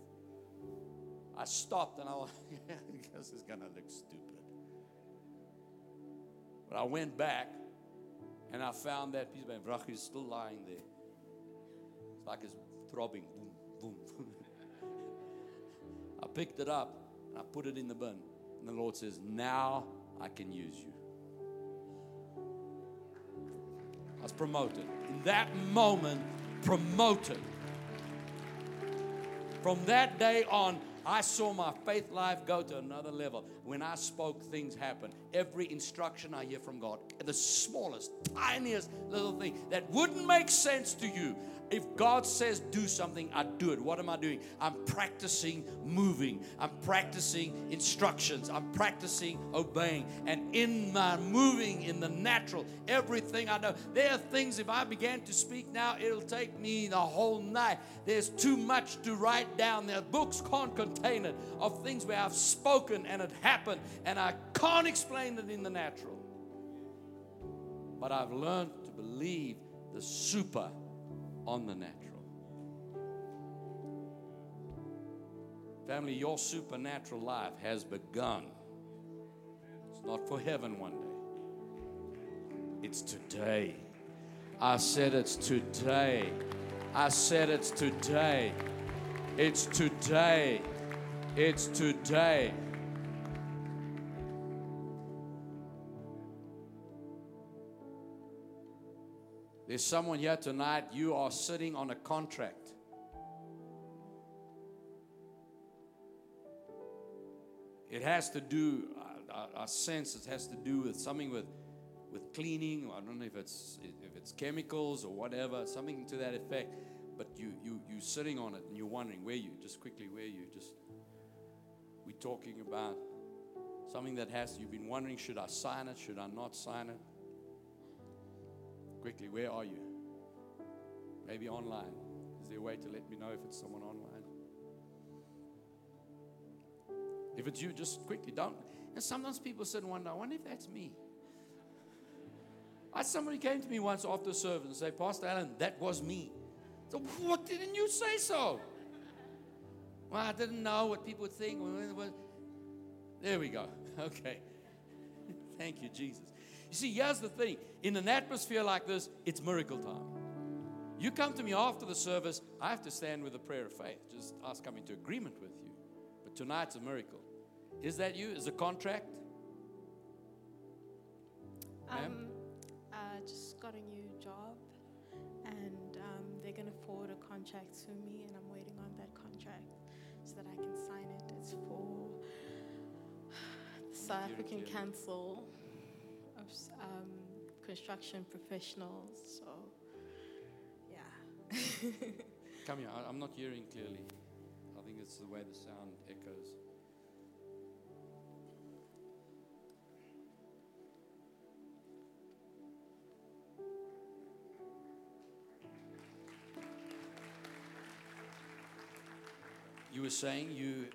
I stopped and I was, [LAUGHS] this is going to look stupid. But I went back and I found that piece of Vrach is still lying there. It's like it's throbbing. Boom, boom. [LAUGHS] I picked it up and I put it in the bin. And the Lord says, Now I can use you. I was promoted. In that moment, promoted. From that day on, I saw my faith life go to another level. When I spoke, things happened. Every instruction I hear from God, the smallest, tiniest little thing that wouldn't make sense to you, if God says do something, I do it. What am I doing? I'm practicing moving. I'm practicing instructions. I'm practicing obeying. And in my moving in the natural, everything I know, there are things, if I began to speak now, it'll take me the whole night. There's too much to write down. There books can't contain it of things where I've spoken and it happened, and I can't explain it in the natural. But I've learned to believe the super on the natural. Family, your supernatural life has begun. It's not for heaven one day, it's today. I said it's today. I said it's today. It's today. It's today. There's someone here tonight, you are sitting on a contract. It has to do, uh, uh, I, sense it has to do with something with, with cleaning. I don't know if it's, if it's chemicals or whatever, something to that effect. But you, you, you're sitting on it and you're wondering where you, just quickly, where you, just, we're talking about something that has, you've been wondering, should I sign it? Should I not sign it? Quickly, where are you? Maybe online. Is there a way to let me know if it's someone online? If it's you, just quickly don't. And sometimes people sit and wonder, I wonder if that's me. I somebody came to me once after service and said, Pastor Allan, that was me. So what didn't you say so? Well, I didn't know what people would think. There we go. [LAUGHS] Okay. [LAUGHS] Thank you, Jesus. You see, here's the thing in an atmosphere like this, it's miracle time. You come to me after the service, I have to stand with a prayer of faith. Just ask, come into agreement with you. But tonight's a miracle. Is that you? Is a contract? Um, I just got a new job, and um, they're going to forward a contract to me, and I'm waiting on that contract so that I can sign it. It's for [SIGHS] the South African Council um, construction professionals. So, yeah. [LAUGHS] Come here. I'm not hearing clearly. I think it's the way the sound echoes. You were saying you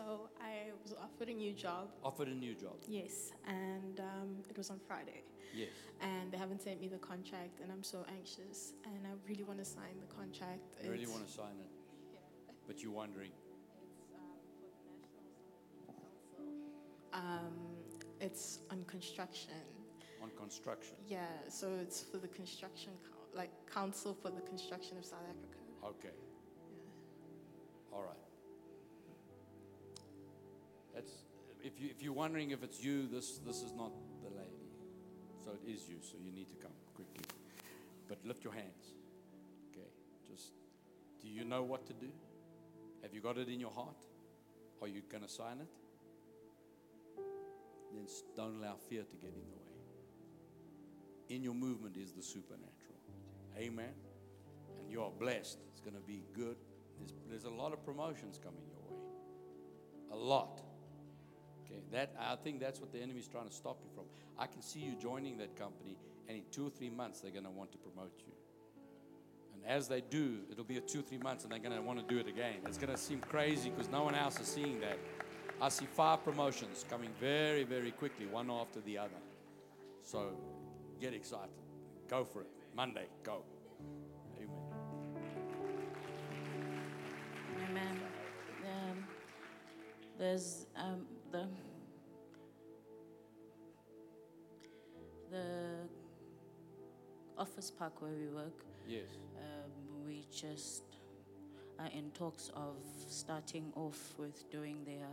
so I was offered a new job. Offered a new job? Yes, and um, it was on Friday. Yes. And they haven't sent me the contract, and I'm so anxious, and I really want to sign the contract. You really want to sign it? Yeah. But you're wondering? It's um, for the National Council. Um, it's on construction. On construction? Yeah, so it's for the construction, like Council for the Construction of South Africa. Okay. Yeah. All right. If, you, if you're wondering if it's you, this, this is not the lady. So it is you, so you need to come quickly. But lift your hands. Okay, just, do you know what to do? Have you got it in your heart? Are you going to sign it? Then don't allow fear to get in the way. In your movement is the supernatural. Amen. And you are blessed. It's going to be good. There's, there's a lot of promotions coming your way. A lot. Okay, that I think that's what the enemy is trying to stop you from. I can see you joining that company, and in two or three months they're going to want to promote you. And as they do, it'll be a two, three months, and they're going to want to do it again. It's going to seem crazy because no one else is seeing that. I see five promotions coming very, very quickly, one after the other. So get excited. Go for it. Monday, go. Amen. Amen. Um, there's um, office park where we work. Yes. Um, we just are in talks of starting off with doing their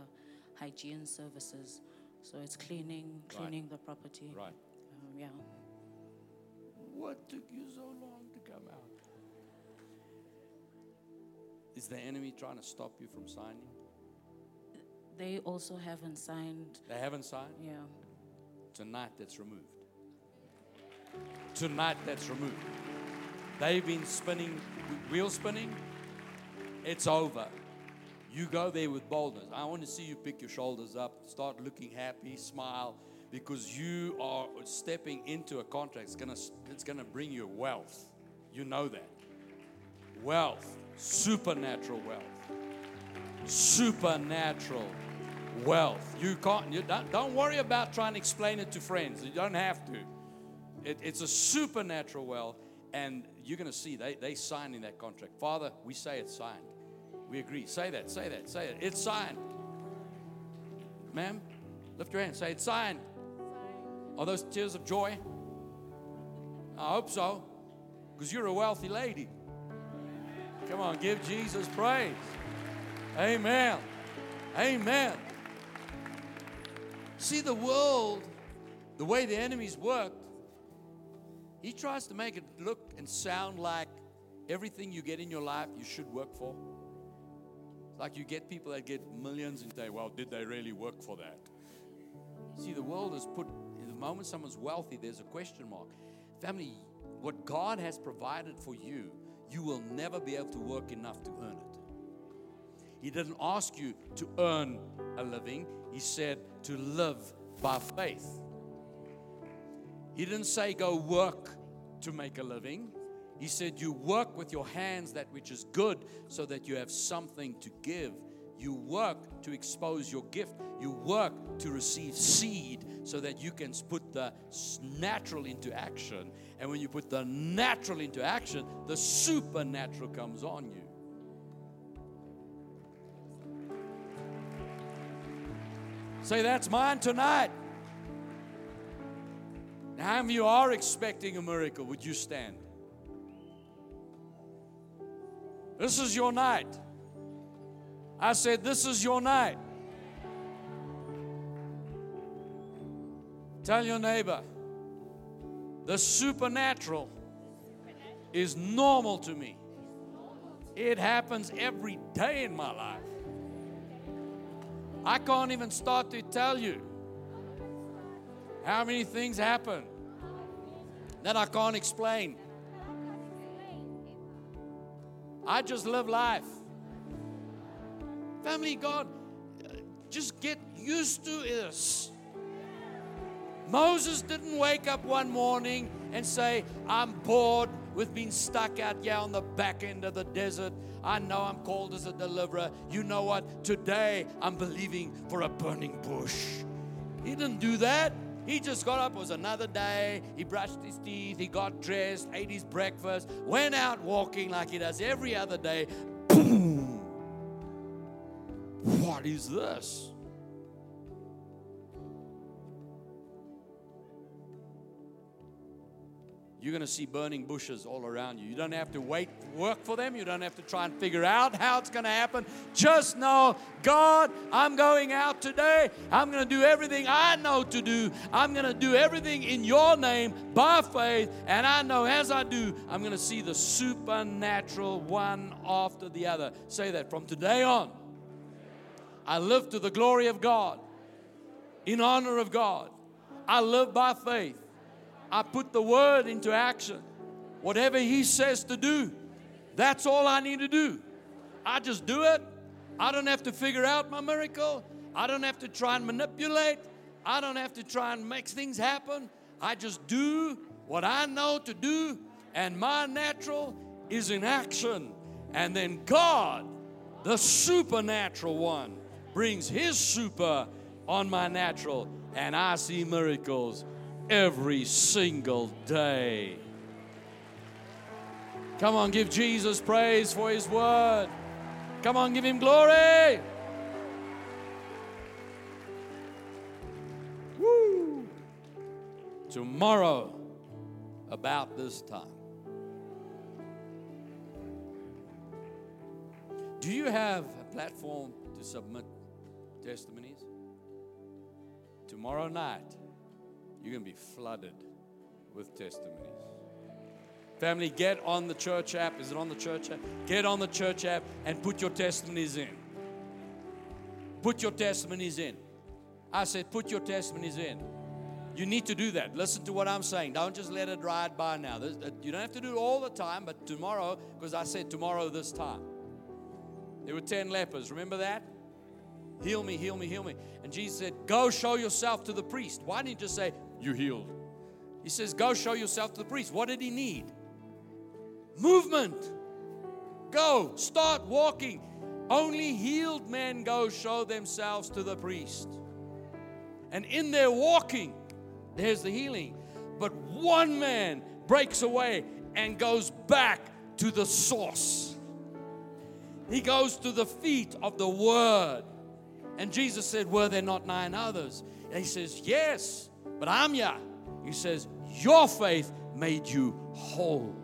hygiene services. So it's cleaning, Right. cleaning the property. Right. Um, yeah. What took you so long to come out? Is the enemy trying to stop you from signing? They also haven't signed. They haven't signed? Yeah. Tonight that's removed. Tonight that's removed. They've been spinning, wheel spinning. It's over. You go there with boldness. I want to see you pick your shoulders up, start looking happy, smile, because you are stepping into a contract. It's gonna, it's gonna bring you wealth. You know that. Wealth, supernatural wealth supernatural wealth. You can't, you don't, don't worry about trying to explain it to friends. You don't have to. It, it's a supernatural wealth, and you're going to see they, they signing that contract. Father, we say it's signed. We agree. Say that, say that, say it. It's signed. Ma'am, lift your hand. Say it's signed. Are those tears of joy? I hope so, because you're a wealthy lady. Come on, give Jesus praise. Amen. Amen. See, the world, the way the enemies worked, he tries to make it look and sound like everything you get in your life you should work for. Like you get people that get millions and say, well, did they really work for that? See, the world has put, the moment someone's wealthy, there's a question mark. Family, what God has provided for you, you will never be able to work enough to earn it. He didn't ask you to earn a living, He said to live by faith. He didn't say go work to make a living. He said you work with your hands that which is good so that you have something to give. You work to expose your gift. You work to receive seed so that you can put the natural into action. And when you put the natural into action, the supernatural comes on you. Say, that's mine tonight. Now, of you are expecting a miracle? Would you stand? This is your night. I said, This is your night. Tell your neighbor, the supernatural is normal to me. It happens every day in my life. I can't even start to tell you how many things happen that I can't explain. I just live life. Family, God, just get used to this. Moses didn't wake up one morning and say, I'm bored with being stuck out here on the back end of the desert. I know I'm called as a deliverer. You know what? Today I'm believing for a burning bush. He didn't do that. He just got up. It was another day. He brushed his teeth. He got dressed, ate his breakfast, went out walking like he does every other day. Boom! What is this? You're going to see burning bushes all around you. You don't have to wait, work for them. You don't have to try and figure out how it's going to happen. Just know, God, I'm going out today. I'm going to do everything I know to do. I'm going to do everything in your name by faith. And I know as I do, I'm going to see the supernatural one after the other. Say that from today on. I live to the glory of God, in honor of God. I live by faith. I put the word into action. Whatever He says to do, that's all I need to do. I just do it. I don't have to figure out my miracle. I don't have to try and manipulate. I don't have to try and make things happen. I just do what I know to do, and my natural is in action. And then God, the supernatural one, brings His super on my natural, and I see miracles every single day. Come on, give Jesus praise for his word. Come on, give him glory. Woo! Tomorrow, about this time. Do you have a platform to submit testimonies? Tomorrow night, you're going to be flooded with testimonies. Family, get on the church app. Is it on the church app? Get on the church app and put your testimonies in. Put your testimonies in. I said, put your testimonies in. You need to do that. Listen to what I'm saying. Don't just let it ride by now. Uh, you don't have to do it all the time, but tomorrow, because I said tomorrow this time. There were 10 lepers. Remember that? Heal me, heal me, heal me. And Jesus said, Go show yourself to the priest. Why didn't you just say, You healed? He says, Go show yourself to the priest. What did he need? Movement. Go, start walking. Only healed men go show themselves to the priest. And in their walking, there's the healing. But one man breaks away and goes back to the source. He goes to the feet of the Word. And Jesus said, Were there not nine others? And he says, Yes, but I'm here. He says, Your faith made you whole.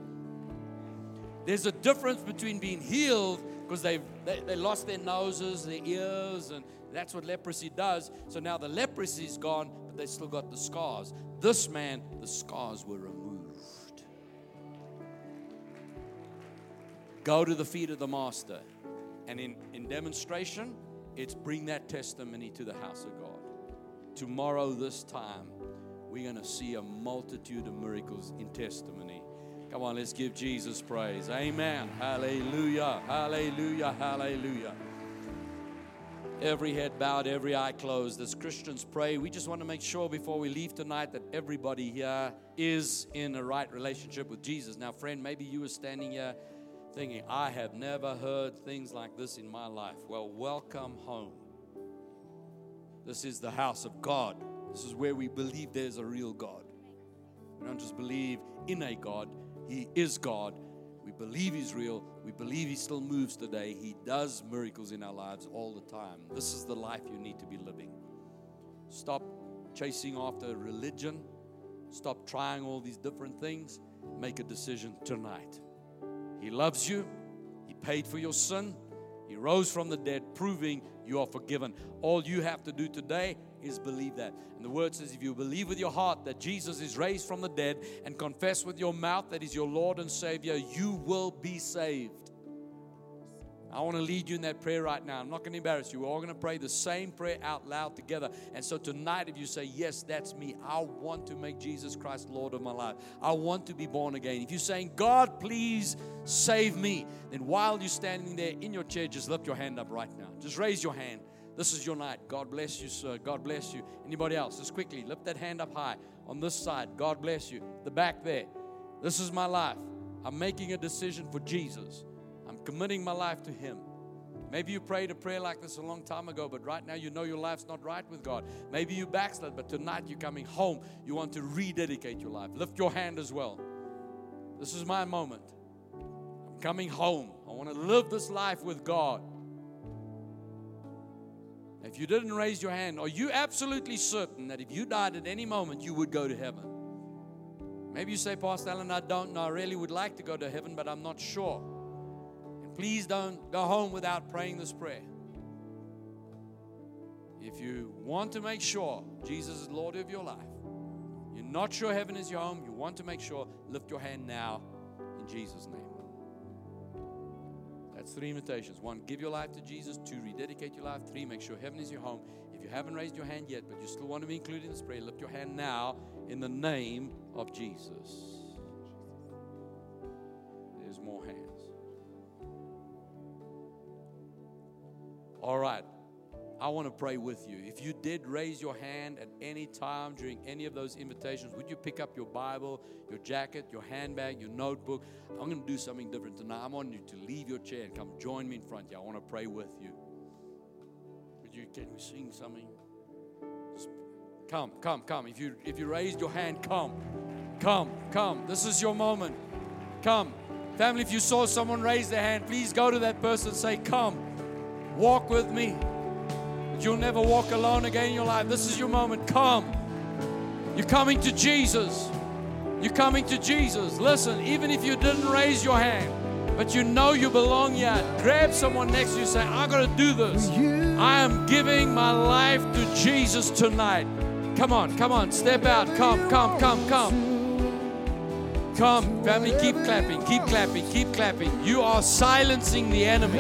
There's a difference between being healed because they, they lost their noses, their ears, and that's what leprosy does. So now the leprosy is gone, but they still got the scars. This man, the scars were removed. Go to the feet of the master. And in, in demonstration, it's bring that testimony to the house of God. Tomorrow, this time, we're going to see a multitude of miracles in testimony. Come on, let's give Jesus praise. Amen. Hallelujah. Hallelujah. Hallelujah. Every head bowed, every eye closed. As Christians pray, we just want to make sure before we leave tonight that everybody here is in a right relationship with Jesus. Now, friend, maybe you were standing here thinking, I have never heard things like this in my life. Well, welcome home. This is the house of God. This is where we believe there's a real God. We don't just believe in a God, He is God. We believe He's real. We believe He still moves today. He does miracles in our lives all the time. This is the life you need to be living. Stop chasing after religion. Stop trying all these different things. Make a decision tonight. He loves you. He paid for your sin. He rose from the dead, proving you are forgiven. All you have to do today is believe that. And the word says, if you believe with your heart that Jesus is raised from the dead and confess with your mouth that He's your Lord and Savior, you will be saved. I want to lead you in that prayer right now. I'm not going to embarrass you. We're all going to pray the same prayer out loud together. And so tonight, if you say, Yes, that's me, I want to make Jesus Christ Lord of my life, I want to be born again. If you're saying, God, please save me, then while you're standing there in your chair, just lift your hand up right now. Just raise your hand. This is your night. God bless you, sir. God bless you. Anybody else? Just quickly lift that hand up high on this side. God bless you. The back there. This is my life. I'm making a decision for Jesus I'm committing my life to Him. Maybe you prayed a prayer like this a long time ago, but right now you know your life's not right with God. Maybe you backslid, but tonight you're coming home. You want to rededicate your life. Lift your hand as well. This is my moment. I'm coming home. I want to live this life with God. If you didn't raise your hand, are you absolutely certain that if you died at any moment, you would go to heaven? Maybe you say, Pastor Allan, I don't know. I really would like to go to heaven, but I'm not sure. And Please don't go home without praying this prayer. If you want to make sure Jesus is Lord of your life, you're not sure heaven is your home, you want to make sure, lift your hand now in Jesus' name. That's three invitations. One, give your life to Jesus. Two, rededicate your life. Three, make sure heaven is your home. If you haven't raised your hand yet, but you still want to be included in this prayer, lift your hand now in the name of Jesus. There's more hands. All right. I want to pray with you. If you did raise your hand at any time during any of those invitations, would you pick up your Bible, your jacket, your handbag, your notebook? I'm going to do something different tonight. I want you to leave your chair and come join me in front here. I want to pray with you. Would you can we sing something? Come, come, come. If you if you raised your hand, come. Come, come. This is your moment. Come. Family, if you saw someone raise their hand, please go to that person and say, Come, walk with me. But you'll never walk alone again in your life. This is your moment. Come. You're coming to Jesus. You're coming to Jesus. Listen, even if you didn't raise your hand, but you know you belong here, grab someone next to you and say, I gotta do this. I am giving my life to Jesus tonight. Come on, come on, step out. Come, come, come, come. Come, family, keep clapping, keep clapping, keep clapping. You are silencing the enemy.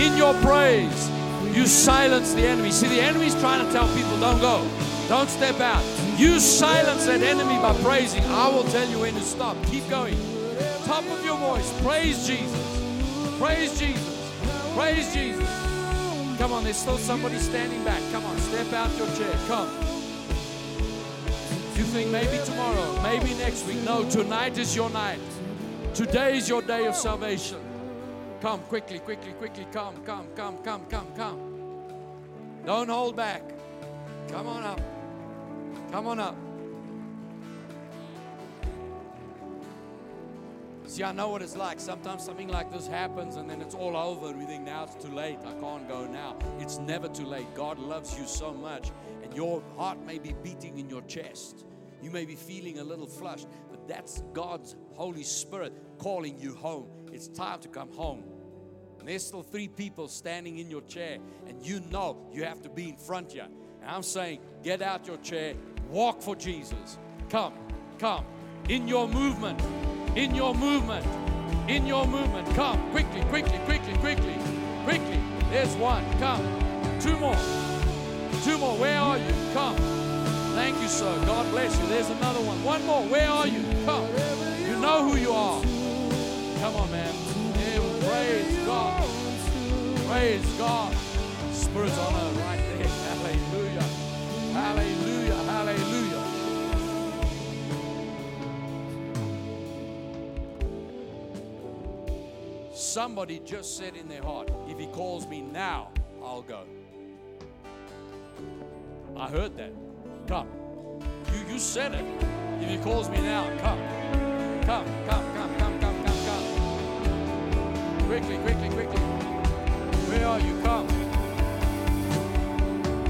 In your praise, you silence the enemy. See, the enemy's trying to tell people, don't go, don't step out. You silence that enemy by praising. I will tell you when to stop. Keep going. Top of your voice, praise Jesus. Praise Jesus. Praise Jesus. Come on, there's still somebody standing back. Come on, step out your chair. Come. You think maybe tomorrow, maybe next week. No, tonight is your night. Today is your day of salvation. Come quickly, quickly, quickly. Come, come, come, come, come, come. Don't hold back. Come on up. Come on up. See, I know what it's like. Sometimes something like this happens and then it's all over. And we think now it's too late. I can't go now. It's never too late. God loves you so much, and your heart may be beating in your chest. You may be feeling a little flushed, but that's God's Holy Spirit calling you home. It's time to come home. And there's still three people standing in your chair, and you know you have to be in front here. And I'm saying, get out your chair, walk for Jesus. Come, come. In your movement, in your movement, in your movement. Come, quickly, quickly, quickly, quickly, quickly. There's one. Come. Two more. Two more. Where are you? Come. Thank you, sir. God bless you. There's another one. One more. Where are you? Come. You know who you are. Come on, man. Praise God. Praise God. Spirit's on her right there. Hallelujah. Hallelujah. Hallelujah. Somebody just said in their heart, if he calls me now, I'll go. I heard that. Come. You, you said it. If he calls me now, come, come, come, come. Quickly, quickly, quickly. Where are you? Come.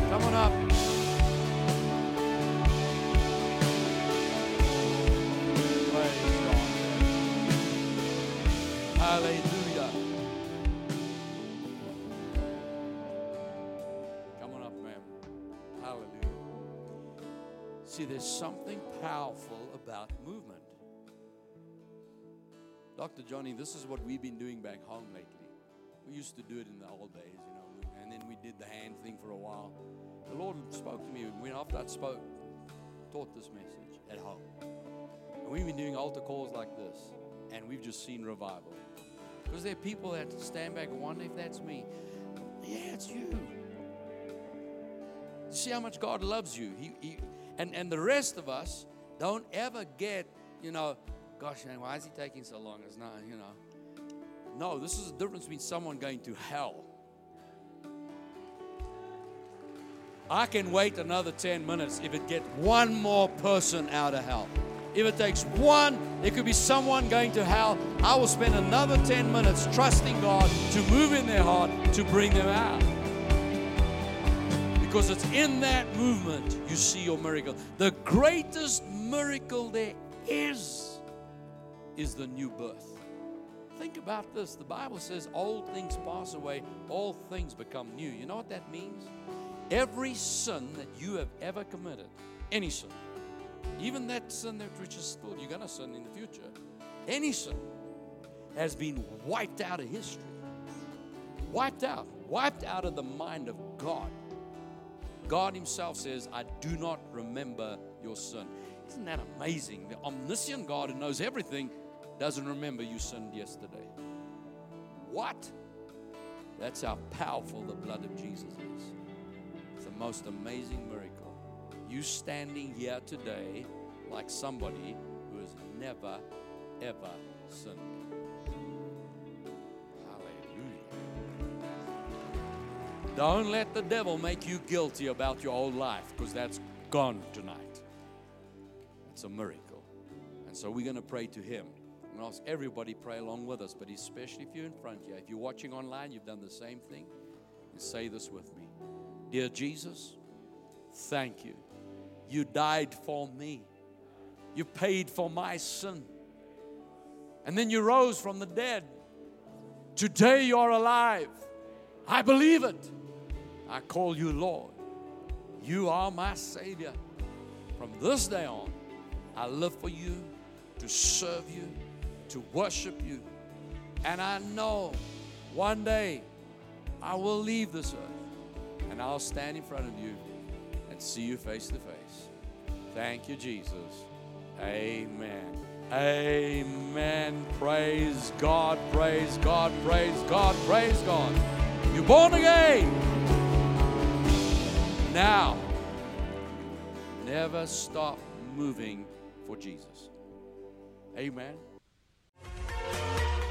Come on up. Praise God. Hallelujah. Come on up, ma'am. Hallelujah. See, there's something powerful about movement. Dr. Johnny, this is what we've been doing back home lately. We used to do it in the old days, you know, and then we did the hand thing for a while. The Lord spoke to me and when after I spoke, taught this message at home. And we've been doing altar calls like this, and we've just seen revival. Because there are people that stand back and wonder if that's me. Yeah, it's you. See how much God loves you. He, he, and, and the rest of us don't ever get, you know, gosh, man, why is he taking so long? It's not, you know. No, this is the difference between someone going to hell. I can wait another 10 minutes if it gets one more person out of hell. If it takes one, it could be someone going to hell. I will spend another 10 minutes trusting God to move in their heart to bring them out. Because it's in that movement you see your miracle. The greatest miracle there is, is the new birth. Think about this. The Bible says, Old things pass away, all things become new. You know what that means? Every sin that you have ever committed, any sin, even that sin that which is still you're going to sin in the future, any sin has been wiped out of history. Wiped out, wiped out of the mind of God. God Himself says, I do not remember your sin. Isn't that amazing? The omniscient God who knows everything doesn't remember you sinned yesterday. What? That's how powerful the blood of Jesus is. It's the most amazing miracle. You standing here today like somebody who has never, ever sinned. Hallelujah. Don't let the devil make you guilty about your old life because that's gone tonight. It's a miracle. And so we're going to pray to him I'm going to ask everybody pray along with us, but especially if you're in front here. If you're watching online, you've done the same thing. And say this with me Dear Jesus, thank you. You died for me, you paid for my sin. And then you rose from the dead. Today you're alive. I believe it. I call you Lord. You are my Savior. From this day on, I live for you, to serve you, to worship you. And I know one day I will leave this earth and I'll stand in front of you and see you face to face. Thank you, Jesus. Amen. Amen. Praise God, praise God, praise God, praise God. You're born again. Now, never stop moving for Jesus. Amen.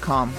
com.